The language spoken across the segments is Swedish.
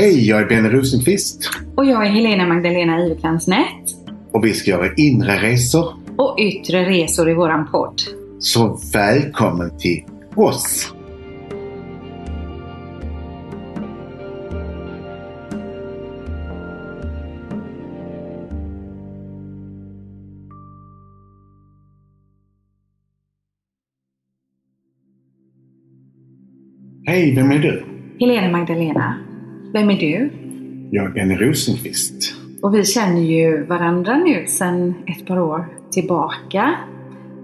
Hej, jag är Benny Rosenqvist Och jag är Helena Magdalena Iverkrans och vi ska göra inre resor. och yttre resor i våran podd. Så välkommen till oss! Hej, vem är du? Helena Magdalena, vem är du? Jag är Benny Rosenqvist. Och vi känner ju varandra nu sedan ett par år tillbaka.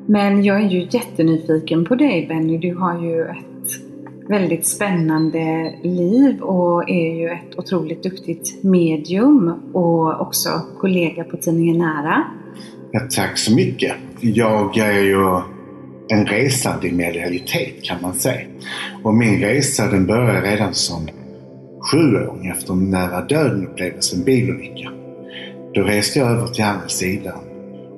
Men jag är ju jättenyfiken på dig Benny. Du har ju ett väldigt spännande liv och är ju ett otroligt duktigt medium och också kollega på tidningen Nära. Ja, tack så mycket. Jag är ju en resande i medialitet kan man säga. Och min resa den började redan som sjuåring efter en nära döden upplevelse, en bilolycka. Då reste jag över till andra sidan.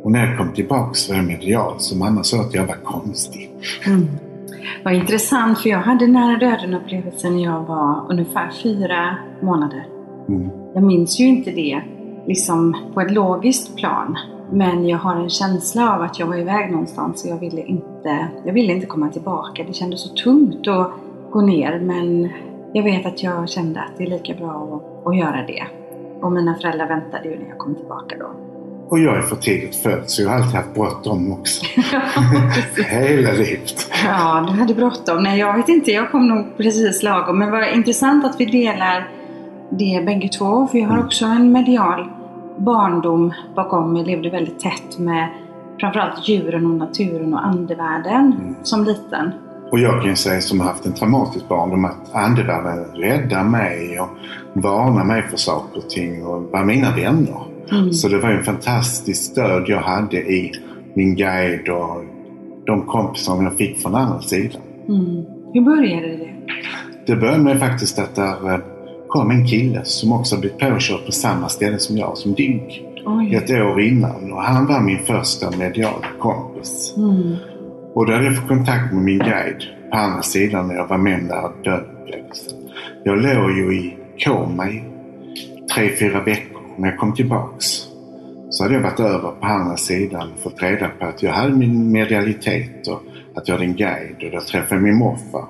Och när jag kom tillbaks var jag medial så mamma sa att jag var konstig. Mm. Vad intressant för jag hade nära döden upplevelsen när jag var ungefär fyra månader. Mm. Jag minns ju inte det liksom på ett logiskt plan. Men jag har en känsla av att jag var iväg någonstans och jag ville inte, jag ville inte komma tillbaka. Det kändes så tungt att gå ner men jag vet att jag kände att det är lika bra att, att göra det. Och mina föräldrar väntade ju när jag kom tillbaka då. Och jag är för tidigt född så jag har alltid haft bråttom också. Hela livet. Ja, du hade bråttom. Nej, jag vet inte. Jag kom nog precis lagom. Men vad intressant att vi delar det bägge två. För jag har Mm. också en medial barndom bakom mig. Levde väldigt tätt med framförallt djuren och naturen och andevärlden Mm. som liten. Och jag kan ju säga som har haft en traumatisk barndom att andevärlden räddar mig och varnar mig för saker och ting och var mina vänner. Mm. Så det var en fantastisk stöd jag hade i min guide och de kompisar jag fick från andra sidan. Mm. Hur började det? Det började med faktiskt att där eh, kom en kille som också blivit påkörd på samma ställe som jag, som dog ett år innan. Och han var min första mediala kompis. Mm. Och då hade jag fått kontakt med min guide på andra sidan när jag var med om den här dödsupplevelsen. Jag låg ju i koma i tre, fyra veckor. När jag kom tillbaks så hade jag varit över på andra sidan och fått reda på att jag hade min medialitet och att jag hade en guide. Och då träffade jag min morfar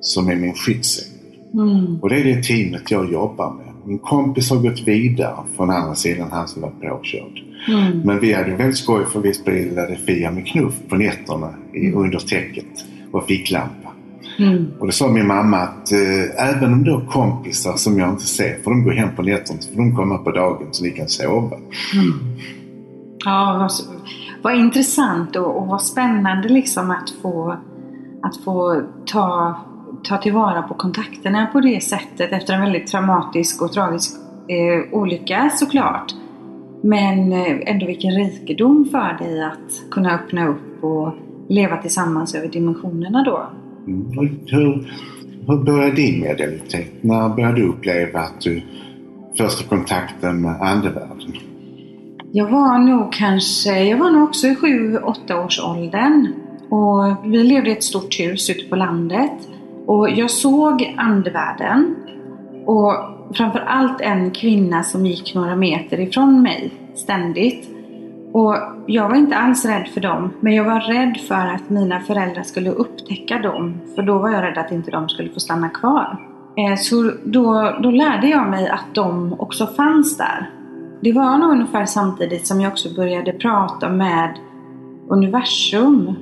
som är min skyddsängel. Mm. Och det är det teamet jag jobbar med. Min kompis har gått vidare från andra sidan, han som var påkörd. Mm. Men vi hade väldigt skoj för vi spelade Fia med knuff på nätterna i, under täcket och ficklampa. Mm. Och då sa min mamma att eh, även om du har kompisar som jag inte ser får de gå hem på nätterna så får de komma på dagen så vi kan sova. Mm. Ja, vad, vad intressant och, och vad spännande liksom att få, att få ta, ta tillvara på kontakterna på det sättet efter en väldigt traumatisk och tragisk eh, olycka såklart. Men eh, ändå vilken rikedom för dig att kunna öppna upp och leva tillsammans över dimensionerna då. Mm. Hur, hur började din medialitet? När började du uppleva att du första kontakten med andevärlden? Jag var nog kanske, jag var nog också i 7-8 års åldern. Och vi levde i ett stort hus ute på landet. Och jag såg andevärlden. Och framförallt en kvinna som gick några meter ifrån mig ständigt. Och jag var inte alls rädd för dem, men jag var rädd för att mina föräldrar skulle upptäcka dem. För då var jag rädd att inte de skulle få stanna kvar. Eh, så då, då lärde jag mig att de också fanns där. Det var nog ungefär samtidigt som jag också började prata med universum.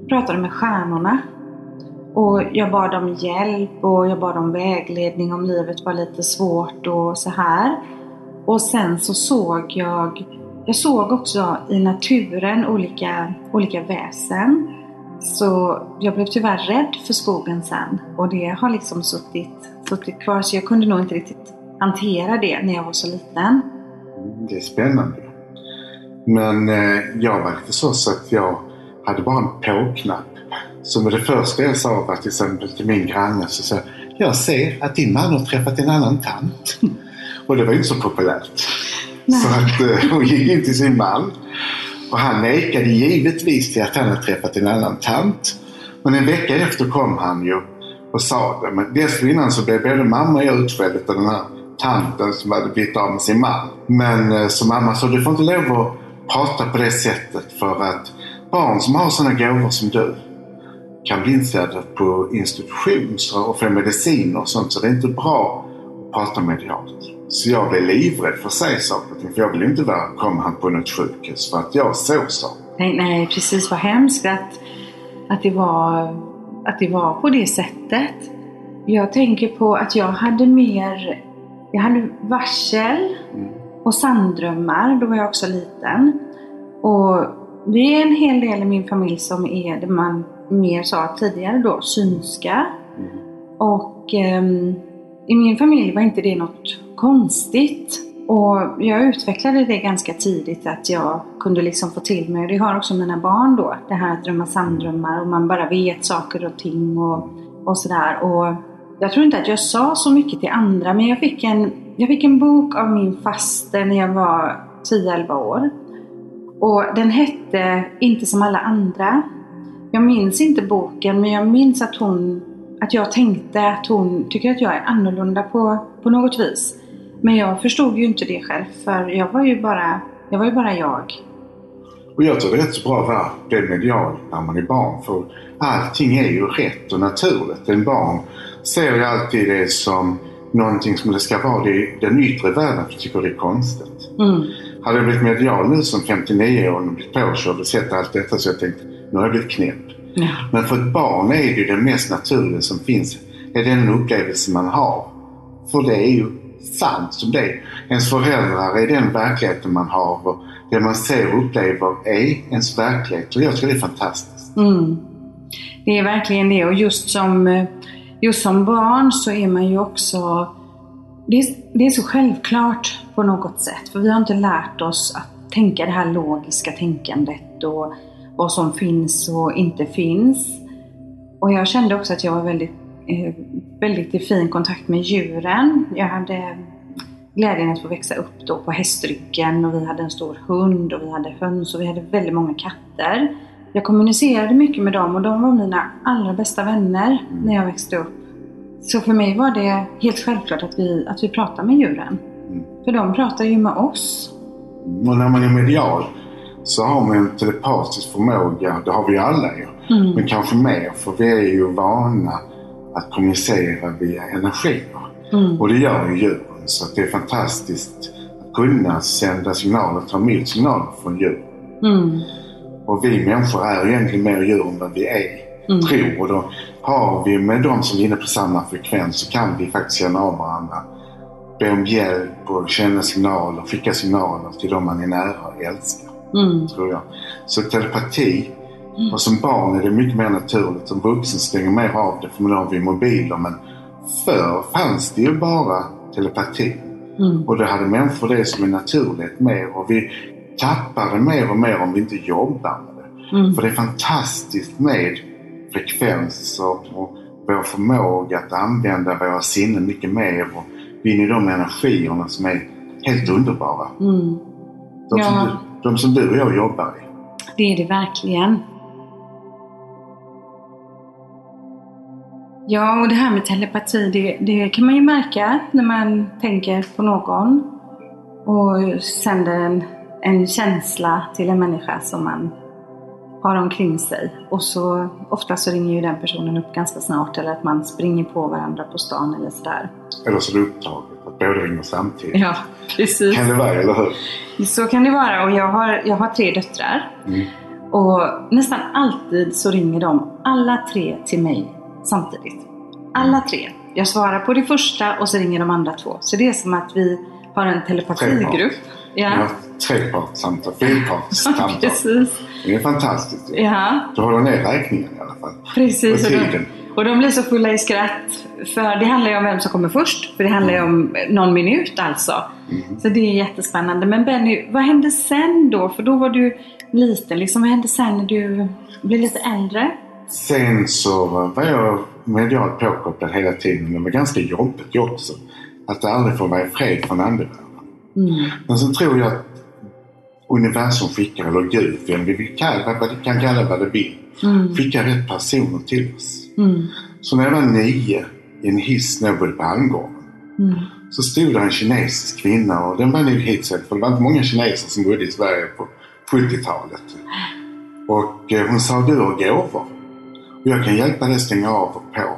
Jag pratade med stjärnorna. Och jag bad om hjälp och jag bad om vägledning om livet var lite svårt och så här. Och sen så såg jag, jag såg också i naturen olika, olika väsen. Så jag blev tyvärr rädd för skogen sen och det har liksom suttit, suttit kvar så jag kunde nog inte riktigt hantera det när jag var så liten. Mm, det är spännande. Men eh, jag var lite så, så att jag hade bara en påknapp. Så med det första jag sa var till exempel till min granne så sa jag, ser att din man har träffat en annan tant. Och det var inte så populärt. Nej. Så att eh, hon gick in till sin man. Och han nekade givetvis till att han hade träffat en annan tant. Men en vecka efter kom han ju. Och och sa det. Men dessförinnan så blev både mamma och jag utskällda av den här tanten som hade blivit av med sin man. Men eh, så mamma sa du får inte lov att prata på det sättet för att barn som har sådana gåvor som du kan bli inställda på institution och få mediciner och sånt. Så det är inte bra att prata medialt. Så jag blev livrädd för att säga saker och ting. För jag ville inte vara, kom han på något sjukhus för att jag såg saker. Nej, nej, precis vad hemskt att, att, det var, att det var på det sättet. Jag tänker på att jag hade mer, jag hade varsel och sanddrömmar. Då var jag också liten. Och vi är en hel del i min familj som är det man mer sa tidigare då, synska. Och ehm, i min familj var inte det något konstigt. Och jag utvecklade det ganska tidigt att jag kunde liksom få till mig, det har också mina barn då, det här att drömma sanddrömmar och man bara vet saker och ting och, och sådär. Och jag tror inte att jag sa så mycket till andra men jag fick en, jag fick en bok av min faster när jag var 10-11 år. Och den hette Inte som alla andra. Jag minns inte boken men jag minns att hon att jag tänkte att hon tycker att jag är annorlunda på, på något vis. Men jag förstod ju inte det själv för jag var ju bara jag. Var ju bara jag. Och jag tror det är rätt så bra att vara det medial när man är barn. För allting är ju rätt och naturligt. En barn ser ju alltid det som någonting som det ska vara. Det är den yttre världen som tycker det är konstigt. Mm. Hade jag blivit medial nu som 59-åring och blivit påkörd och sett allt detta så jag tänkte nu har jag blivit knäpp. Ja. Men för ett barn är det ju det mest naturliga som finns. Det är den upplevelse man har. För det är ju sant som det är. Ens föräldrar är den verkligheten man har och det man ser och upplever är ens verklighet. Och jag tror det är fantastiskt. Mm. Det är verkligen det och just som, just som barn så är man ju också det är, det är så självklart på något sätt för vi har inte lärt oss att tänka det här logiska tänkandet och vad som finns och inte finns. Och jag kände också att jag var väldigt, eh, väldigt i fin kontakt med djuren. Jag hade glädjen att få växa upp då på hästryggen och vi hade en stor hund och vi hade höns och vi hade väldigt många katter. Jag kommunicerade mycket med dem och de var mina allra bästa vänner när jag växte upp. Så för mig var det helt självklart att vi, att vi pratar med djuren. För de pratar ju med oss. Och när man är medial så har man en telepatisk förmåga. Det har vi alla ju. Mm. Men kanske mer för vi är ju vana att kommunicera via energier. Mm. Och det gör ju djuren. Så det är fantastiskt att kunna sända signaler, ta emot signaler från djur. Mm. Och vi människor är egentligen mer djur än vad vi är, Mm. tror. Och då har vi med de som är inne på samma frekvens så kan vi faktiskt känna av varandra. Be om hjälp och känna signaler, skicka signaler till de man är nära och älskar. Mm. Tror jag. Så telepati. Och som barn är det mycket mer naturligt. Som vuxen stänger mer av det för nu har vi mobiler. Men förr fanns det ju bara telepati. Mm. Och då hade människor det som en naturlighet mer. Och vi tappar det mer och mer om vi inte jobbar med det. Mm. För det är fantastiskt med frekvenser och vår förmåga att använda våra sinnen mycket mer och gå in i de energierna som är helt underbara. Mm. De, som, Ja. du, de som du och jag jobbar i. Det är det verkligen. Ja, och det här med telepati, det, det kan man ju märka när man tänker på någon och sänder en, en känsla till en människa som man har omkring sig. Och så ofta så ringer ju den personen upp ganska snart eller att man springer på varandra på stan eller sådär. Eller så är det upptaget att båda ringer samtidigt. Ja, precis. Kan det vara, eller hur? Så kan det vara och jag har, jag har tre döttrar. Mm. Och nästan alltid så ringer de alla tre till mig samtidigt. Alla tre. Jag svarar på det första och så ringer de andra två. Så det är som att vi har en telepatigrupp. Vi Ja, har trepartssamtal, fyrpartssamtal. precis. Det är fantastiskt. Ja, Du håller ner räkningen i alla fall. precis. Och Och de, tiden. och de blir så fulla i skratt. För det handlar ju om vem som kommer först. För det handlar ju om någon minut alltså. Mm. Så det är jättespännande. Men Benny, vad hände sen då? För då var du liten. Liksom, vad hände sen när du blev lite äldre? Sen så var jag medialt påkopplad hela tiden. Det var ganska jobbigt också. Att aldrig får vara i fred från andevärlden. Mm. Men så tror jag att universum skickar, eller Gud, vem vi vill kalla, vad vi kan kalla vad det vill, Mm. skickar rätt personer till oss. Mm. Så när jag var nio i en hiss bodde på Almgården. Mm. Så stod där en kinesisk kvinna och den var nog hitsedd för det var inte många kineser som bodde i Sverige på 70-talet. Och eh, hon sa du har gåvor. Och jag kan hjälpa dig att stänga av och på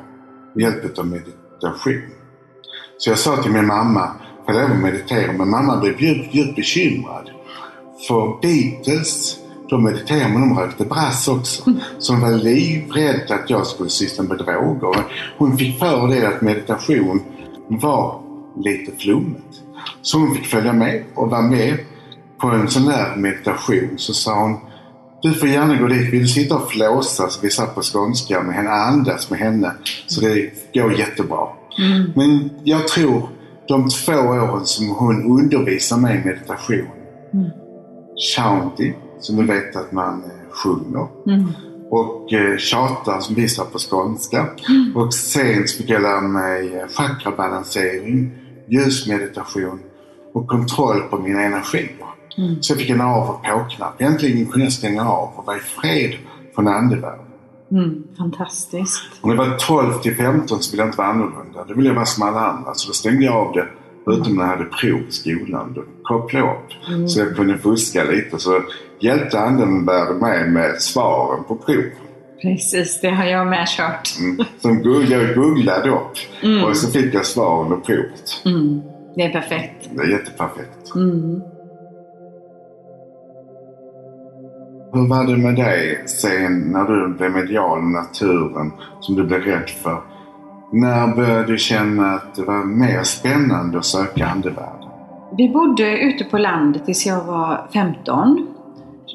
med hjälp av meditation. Så jag sa till min mamma, jag att meditera, men mamma blev djupt, djupt bekymrad. För Beatles, de mediterade men de rökte brass också. Så hon var livrädd att jag skulle syssla med droger. Hon fick för det att meditation var lite flummigt. Så hon fick följa med och vara med på en sån där meditation. Så sa hon du får gärna gå dit. Vill du sitta och flåsa, så vi satt på skånska med henne, andas med henne. Så det går jättebra. Mm. Men jag tror de två åren som hon undervisar mig i meditation. Mm. Shanti, som du vet att man eh, sjunger. Mm. Och eh, tjatar som vi sa på skånska. Och sen fick jag lära mig eh, chakrabalansering, ljusmeditation och kontroll på mina energier. Mm. Så jag fick en av och på-knapp. Äntligen kunde jag stänga av och vara i fred från andevärlden. Mm. Fantastiskt. Om det var 12 till 15 så ville jag inte vara annorlunda. Då ville jag vara som alla andra. Så då stängde jag av det. Utom när jag hade prov i skolan. Då kopplade jag upp. Mm. Så jag kunde fuska lite. Så hjälpte andevärlden mig med svaren på prov. Precis, det har jag med kört. Mm. Som jag googlade upp. Mm. Och så fick jag svaren på provet. Mm. Det är perfekt. Det är jätteperfekt. Mm. Hur var det med dig sen när du blev medial med naturen som du blev rädd för? När började du känna att det var mer spännande att söka andevärlden? Vi bodde ute på landet tills jag var 15.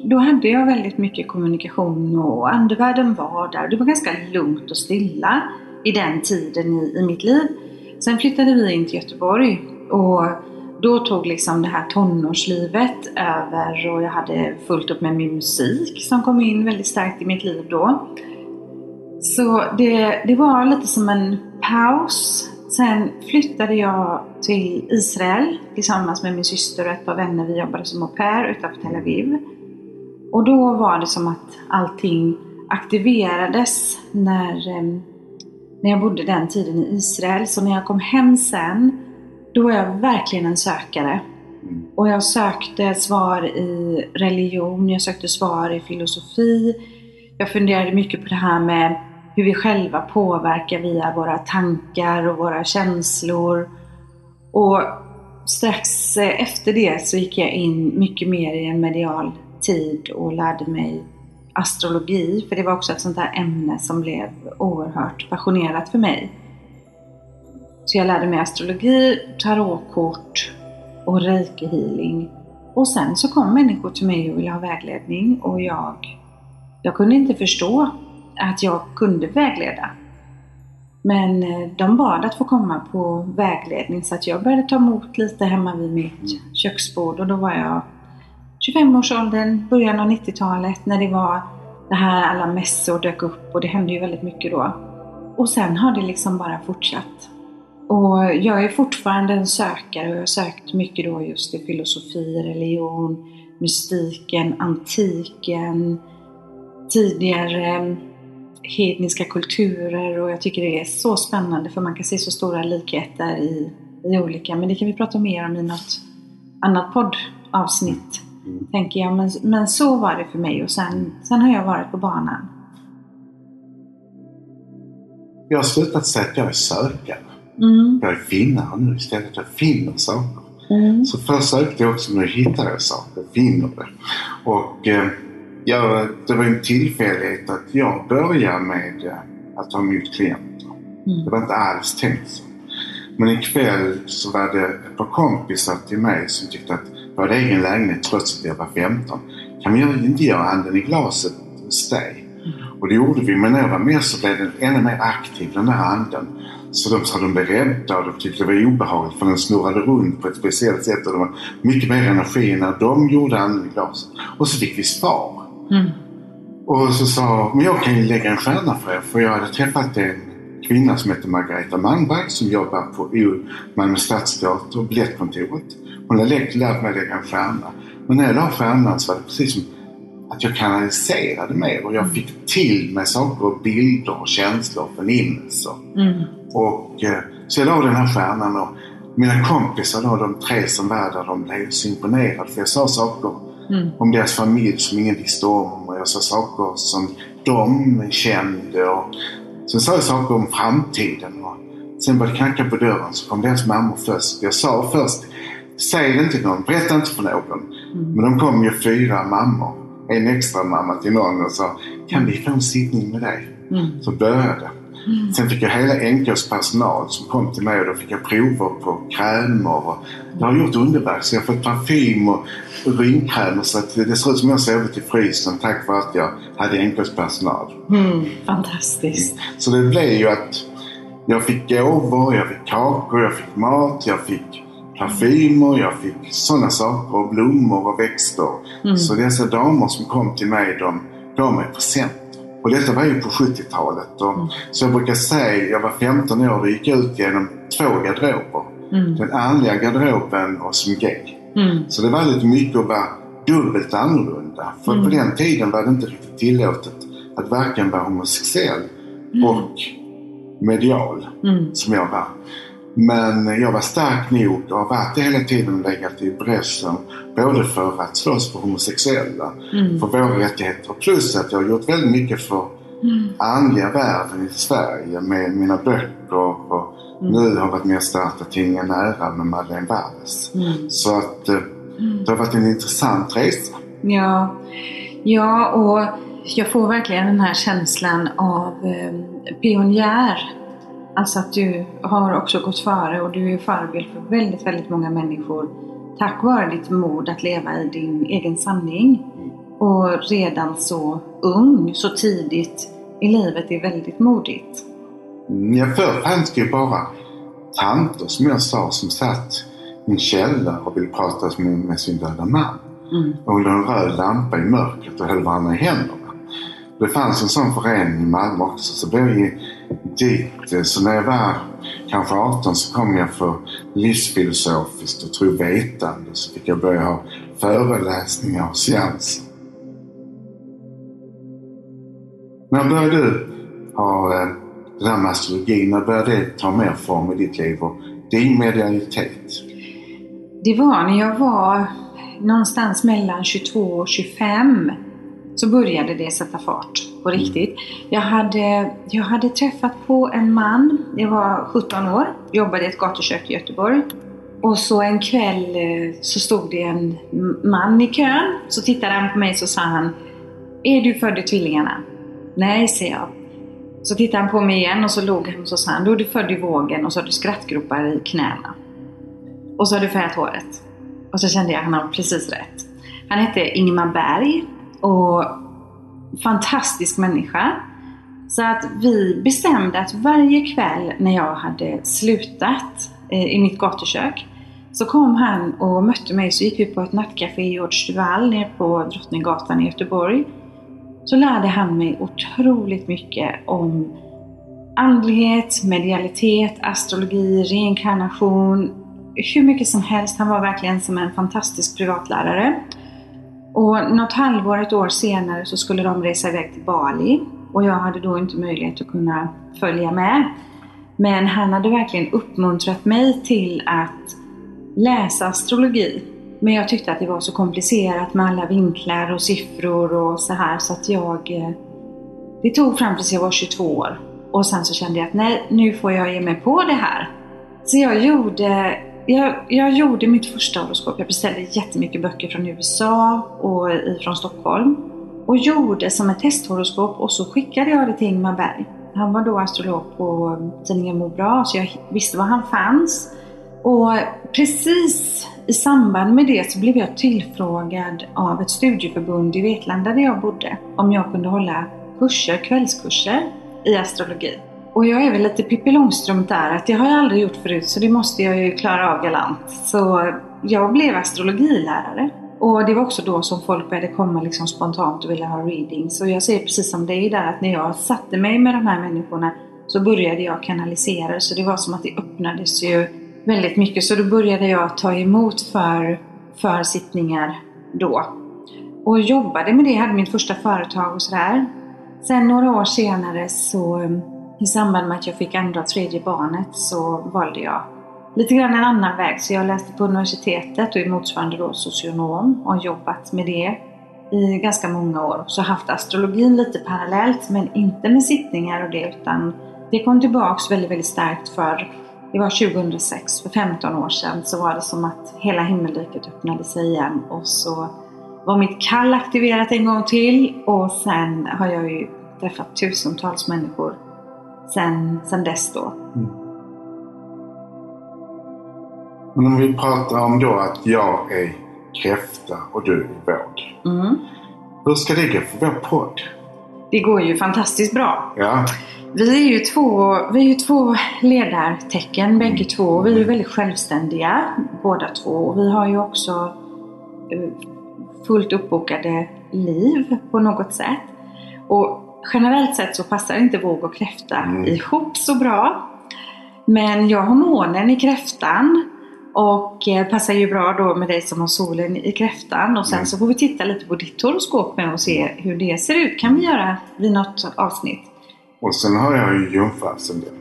Då hade jag väldigt mycket kommunikation och andevärlden var där. Det var ganska lugnt och stilla i den tiden i, i mitt liv. Sen flyttade vi in till Göteborg och då tog liksom det här tonårslivet över och jag hade fullt upp med min musik som kom in väldigt starkt i mitt liv då. Så det, det var lite som en paus. Sen flyttade jag till Israel tillsammans med min syster och ett par vänner. Vi jobbade som au pair utanför Tel Aviv. Och då var det som att allting aktiverades när, eh, när jag bodde den tiden i Israel. Så när jag kom hem sen, då var jag verkligen en sökare. Mm. Och jag sökte svar i religion, jag sökte svar i filosofi. Jag funderade mycket på det här med hur vi själva påverkar via våra tankar och våra känslor. Och strax eh, efter det så gick jag in mycket mer i en medial tid och lärde mig astrologi. För det var också ett sånt här ämne som blev oerhört passionerat för mig. Så jag lärde mig astrologi, tarotkort och reiki healing. Och sen så kom människor till mig och ville ha vägledning och jag, jag kunde inte förstå att jag kunde vägleda. Men eh, de bad att få komma på vägledning så att jag började ta emot lite hemma vid mitt köksbord och då var jag 25-årsåldern, början av 90-talet när det var det här alla mässor dök upp och det hände ju väldigt mycket då. Och sen har det liksom bara fortsatt. Och jag är fortfarande en sökare och jag har sökt mycket då just i filosofi, religion, mystiken, antiken, tidigare hedniska kulturer och jag tycker det är så spännande för man kan se så stora likheter i, i olika, men det kan vi prata mer om i något annat poddavsnitt, Mm. tänker jag. Men, men så var det för mig och sen, sen har jag varit på banan. Jag har slutat säga att jag är sökare. Mm. Jag är vinnare nu istället. Jag finner saker. Mm. Så först sökte jag också, nu hittar jag saker. Finner det. Och eh, jag, det var en tillfällighet att jag började med eh, att ta emot klienter. Mm. Det var inte alls tänkt så. Men ikväll så var det ett par kompisar till mig som tyckte att jag hade egen lägenhet trots att jag var 15. Kan vi inte göra handen i glaset hos dig? Och det gjorde vi, men när jag var med så blev den ännu mer aktiv den här anden. Så de sa de blev rädda och de tyckte det var obehagligt för den snurrade runt på ett speciellt sätt och det var mycket mer energi när de gjorde glaset. Och så fick vi svar. Mm. Och så sa men jag kan ju lägga en stjärna för er. För jag hade träffat en kvinna som heter Margareta Malmberg som jobbar på Malmö stadsteater Biljettkontoret. Hon hade lärt, mig lägga en stjärna. Men när jag la stjärnan så var det precis som att jag kanaliserade mer och jag fick till mig saker och bilder och känslor och förnimmelser. Mm. Och, eh, så jag la den här stjärnan och mina kompisar då, de tre som var där, de blev så imponerade för jag sa saker Mm. om deras familj som ingen visste om och jag sa saker som de kände och sen sa jag saker om framtiden. Och sen började knacka på dörren så kom deras mammor först. Jag sa först, säg det inte till någon, berätta inte för någon. Men de kom ju fyra mammor. En extra mamma till någon och sa, kan vi få en sittning med dig? Mm. Så började det. Sen fick jag hela NKs personal som kom till mig och då fick jag prover på krämer. Och jag har gjort underverk så jag har fått parfym och urinkrämer så att det ser ut som jag sovit i frysen tack vare att jag hade NKs personal. Mm. Fantastiskt. Så det blev ju att jag fick gåvor, jag fick kakor, jag fick mat, jag fick parfymer, jag fick sådana saker och blommor och växter. Mm. Så dessa damer som kom till mig de gav mig presenter. Och detta var ju på 70-talet. Och, Mm. Så jag brukar säga, jag var 15 år och gick ut genom två garderober. Mm. Den andliga garderoben och som gay. Mm. Så det var lite mycket att vara dubbelt annorlunda. För Mm. på den tiden var det inte riktigt tillåtet att varken vara homosexuell och medial Mm. som jag var. Men jag var stark nog och har varit det hela tiden och legat i bräschen. Både för att slåss för homosexuella, Mm. för våra rättigheter. Plus att jag har gjort väldigt mycket för Mm. andliga världen i Sverige med mina böcker. Och Mm. nu har jag varit med och startat tidningen Nära med Madeleine Walls. Mm. Så att eh, det har varit en intressant resa. Ja, ja och jag får verkligen den här känslan av eh, pionjär. Alltså att du har också gått före och du är förebild för väldigt, väldigt många människor tack vare ditt mod att leva i din egen sanning. Och redan så ung, så tidigt i livet är väldigt modigt. Mm, Ja, förr fanns det ju bara tanter som jag sa som satt i en källare och ville prata med, med sin döda man. Mm. Och under en röd lampa i mörkret och höll varandra i händerna. Det fanns en sån förening i Malmö också så blev ju dit. Så när jag var kanske 18 så kom jag för livsfilosofiskt och trovetande. Så fick jag börja ha föreläsningar och seanser. När började du ha eh, det där med astrologi? När började det ta mer form i ditt liv och din medialitet? Det var när jag var någonstans mellan 22 och 25 så började det sätta fart på riktigt. Jag hade, jag hade träffat på en man, jag var 17 år, jobbade i ett gatukök i Göteborg. Och så en kväll eh, så stod det en man i kön. Så tittade han på mig och så sa han Är du född i tvillingarna? Nej, säger jag. Så tittade han på mig igen och så log han och så sa han Då är du född i vågen och så har du skrattgropar i knäna. Och så har du färgat håret. Och så kände jag att han har precis rätt. Han hette Ingemar Berg och fantastisk människa. Så att vi bestämde att varje kväll när jag hade slutat eh, i mitt gatukök så kom han och mötte mig så gick vi på ett nattcafé i George Duval nere på Drottninggatan i Göteborg. Så lärde han mig otroligt mycket om andlighet, medialitet, astrologi, reinkarnation, hur mycket som helst. Han var verkligen som en fantastisk privatlärare. Och något halvår, ett år senare så skulle de resa iväg till Bali och jag hade då inte möjlighet att kunna följa med. Men han hade verkligen uppmuntrat mig till att läsa astrologi. Men jag tyckte att det var så komplicerat med alla vinklar och siffror och så här så att jag... Eh, det tog fram tills jag var 22 år. Och sen så kände jag att nej, nu får jag ge mig på det här. Så jag gjorde, jag, jag gjorde mitt första horoskop. Jag beställde jättemycket böcker från USA och från Stockholm. Och gjorde som ett testhoroskop och så skickade jag det till Ingmar Berg. Han var då astrolog på um, tidningen Må bra så jag visste var han fanns. Och precis i samband med det så blev jag tillfrågad av ett studieförbund i Vetlanda där jag bodde om jag kunde hålla kurser, kvällskurser i astrologi. Och jag är väl lite Pippi Långstrump där, att det har jag aldrig gjort förut så det måste jag ju klara av galant. Så jag blev astrologilärare. Och det var också då som folk började komma liksom spontant och ville ha readings. Och jag säger precis som dig där att när jag satte mig med de här människorna så började jag kanalisera så det var som att det öppnades ju väldigt mycket. Så då började jag ta emot för, för sittningar då. och jobbade med det, jag hade mitt första företag och sådär. Sen några år senare så i samband med att jag fick andra och tredje barnet så valde jag lite grann en annan väg. Så jag läste på universitetet och är motsvarande då socionom och har jobbat med det i ganska många år. Så haft astrologin lite parallellt men inte med sittningar och det utan det kom tillbaks väldigt, väldigt starkt för det var 2006, för 15 år sedan, så var det som att hela himmelriket öppnade sig igen och så var mitt kall aktiverat en gång till och sen har jag ju träffat tusentals människor sen, sen dess då. Mm. Men om vi pratar om då att jag är kräfta och du är våg. Mm. Hur ska det gå för vår podd? Det går ju fantastiskt bra. Ja. Vi är ju två, vi är ju två ledartecken bägge två. Vi är ju väldigt självständiga båda två. Vi har ju också eh, fullt uppbokade liv på något sätt. Och generellt sett så passar inte våg och kräfta mm. ihop så bra. Men jag har månen i kräftan och eh, passar ju bra då med dig som har solen i kräftan. Och sen mm. så får vi titta lite på ditt horoskop med och se hur det ser ut. kan vi göra vid något avsnitt. Och sen har jag ju jungfruascendent.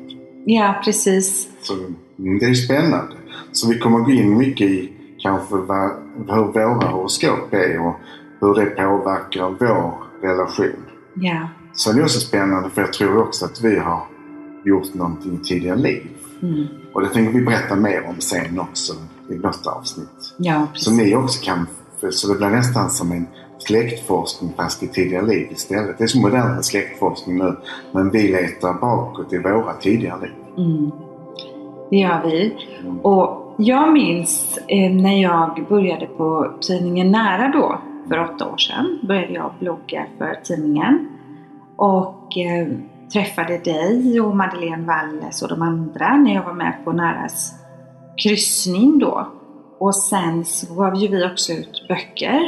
Ja, precis. Så det är spännande. Så vi kommer gå in mycket i kanske vad, hur våra horoskop är och hur det påverkar vår relation. Ja. Så det är också spännande för jag tror också att vi har gjort någonting i tidigare liv. Mm. Och det tänker vi berätta mer om sen också i något avsnitt. Ja, precis. Så ni också kan, så det blir nästan som en släktforskning fast i tidigare liv istället. Det är så modern släktforskning nu. Men vi letar bakåt i våra tidigare liv. Mm. Det gör vi. Mm. Och jag minns eh, när jag började på tidningen Nära då, för åtta år sedan, började jag blogga för tidningen. Och eh, träffade dig och Madeleine Walles och de andra när jag var med på Näras kryssning då. Och sen så gav ju vi också ut böcker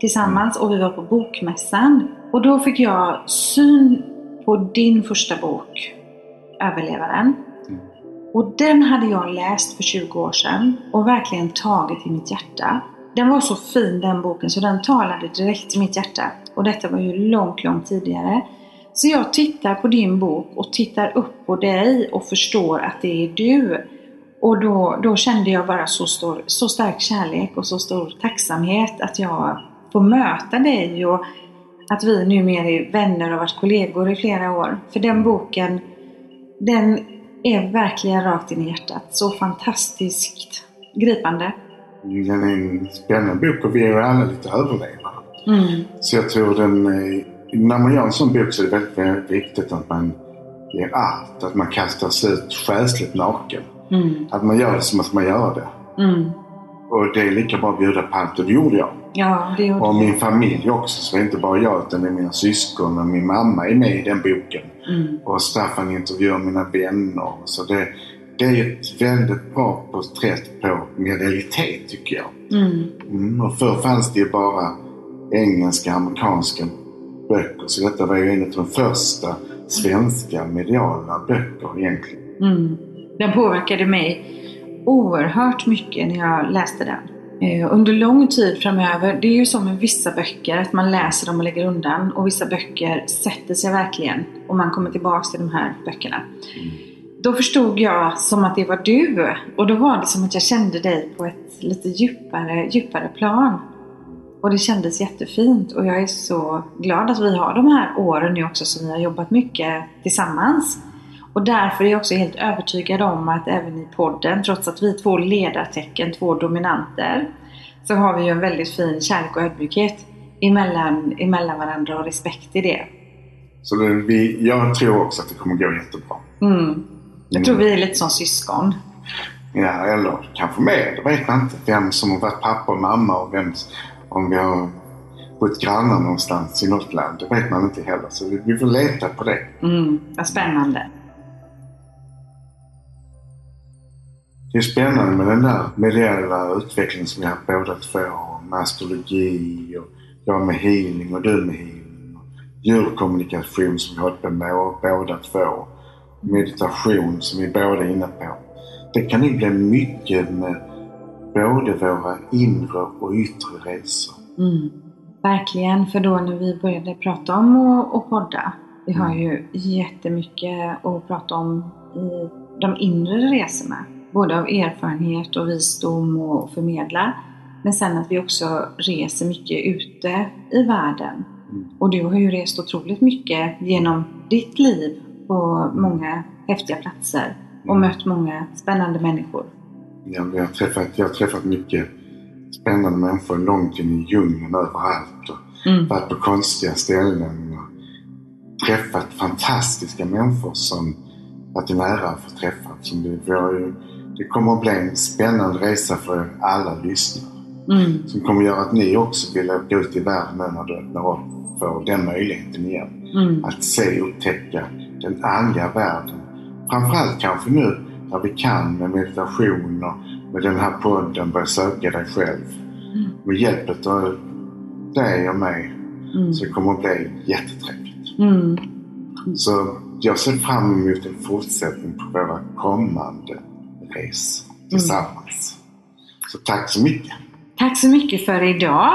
tillsammans och vi var på Bokmässan. Och då fick jag syn på din första bok, Överlevaren. Och den hade jag läst för 20 år sedan och verkligen tagit i mitt hjärta. Den var så fin den boken så den talade direkt till mitt hjärta. Och detta var ju långt, långt tidigare. Så jag tittar på din bok och tittar upp på dig och förstår att det är du. Och då, då kände jag bara så, stor, så stark kärlek och så stor tacksamhet att jag får möta dig och att vi numera är vänner och varit kollegor i flera år. För den boken, den är verkligen rakt in i hjärtat. Så fantastiskt gripande. Den är en spännande bok och vi är ju alla lite överlevare. Mm. Så jag tror den, när man gör en sån bok så är det väldigt, väldigt viktigt att man ger allt. Att man kastar sig ut själsligt naken. Mm. Att man gör det som att man gör det. Mm. Och det är lika bra att bjuda på allt och det gjorde jag. Ja, det gjorde Och min familj också. Så det är inte bara jag utan det är mina syskon och min mamma är med i den boken. Mm. Och Staffan intervjuar mina vänner. Så det, det är ett väldigt bra porträtt på medialitet tycker jag. Mm. Mm, och förr fanns det ju bara engelska, amerikanska böcker. Så detta var ju en av de första svenska mediala böcker egentligen. Mm. Den påverkade mig oerhört mycket när jag läste den. Eh, under lång tid framöver, det är ju som med vissa böcker, att man läser dem och lägger undan. Och vissa böcker sätter sig verkligen och man kommer tillbaks till de här böckerna. Mm. Då förstod jag som att det var du. Och då var det som att jag kände dig på ett lite djupare, djupare plan. Och det kändes jättefint och jag är så glad att vi har de här åren nu också som vi har jobbat mycket tillsammans. Och därför är jag också helt övertygad om att även i podden, trots att vi är två ledartecken, två dominanter, så har vi ju en väldigt fin kärlek och ödmjukhet emellan, emellan varandra och respekt i det. Så det, vi, jag tror också att det kommer gå jättebra. Mm. Jag tror vi är lite som syskon. Ja, eller kanske mer. Det vet man inte. Vem som har varit pappa och mamma och vem, om vi har bott grannar någonstans i något land. Det vet man inte heller. Så vi, vi får leta på det. Mm, vad spännande. Det är spännande med den där mediala utvecklingen som vi har båda två. Med astrologi och jag med healing och du med healing. Och djurkommunikation som vi har hållit på med båda två. Meditation som vi båda är inne på. Det kan nog bli mycket med både våra inre och yttre resor. Mm, Verkligen, för då när vi började prata om att, att podda, vi har Mm. ju jättemycket att prata om i de inre resorna. Både av erfarenhet och visdom och förmedla. Men sen att vi också reser mycket ute i världen. Mm. Och du har ju rest otroligt mycket genom ditt liv på många häftiga platser och Mm. mött många spännande människor. Jag, jag, har träffat, jag har träffat mycket spännande människor långt in i djungeln överallt. Och Mm. varit på konstiga ställen. Och träffat fantastiska människor som varit nära att få träffa. Som det, ju, det kommer att bli en spännande resa för alla lyssnare. Mm. Som kommer att göra att ni också vill åka ut i världen nu när du öppnar upp för den möjligheten igen. Mm. Att se och upptäcka den andliga världen. Framförallt kanske nu när vi kan med meditation och med den här podden börja söka dig själv. Mm. Med hjälp av dig och mig Mm. så kommer det bli jättetrevligt. Mm. Så jag ser fram emot en fortsättning på våra kommande resor tillsammans. Så tack så mycket! Tack så mycket för idag.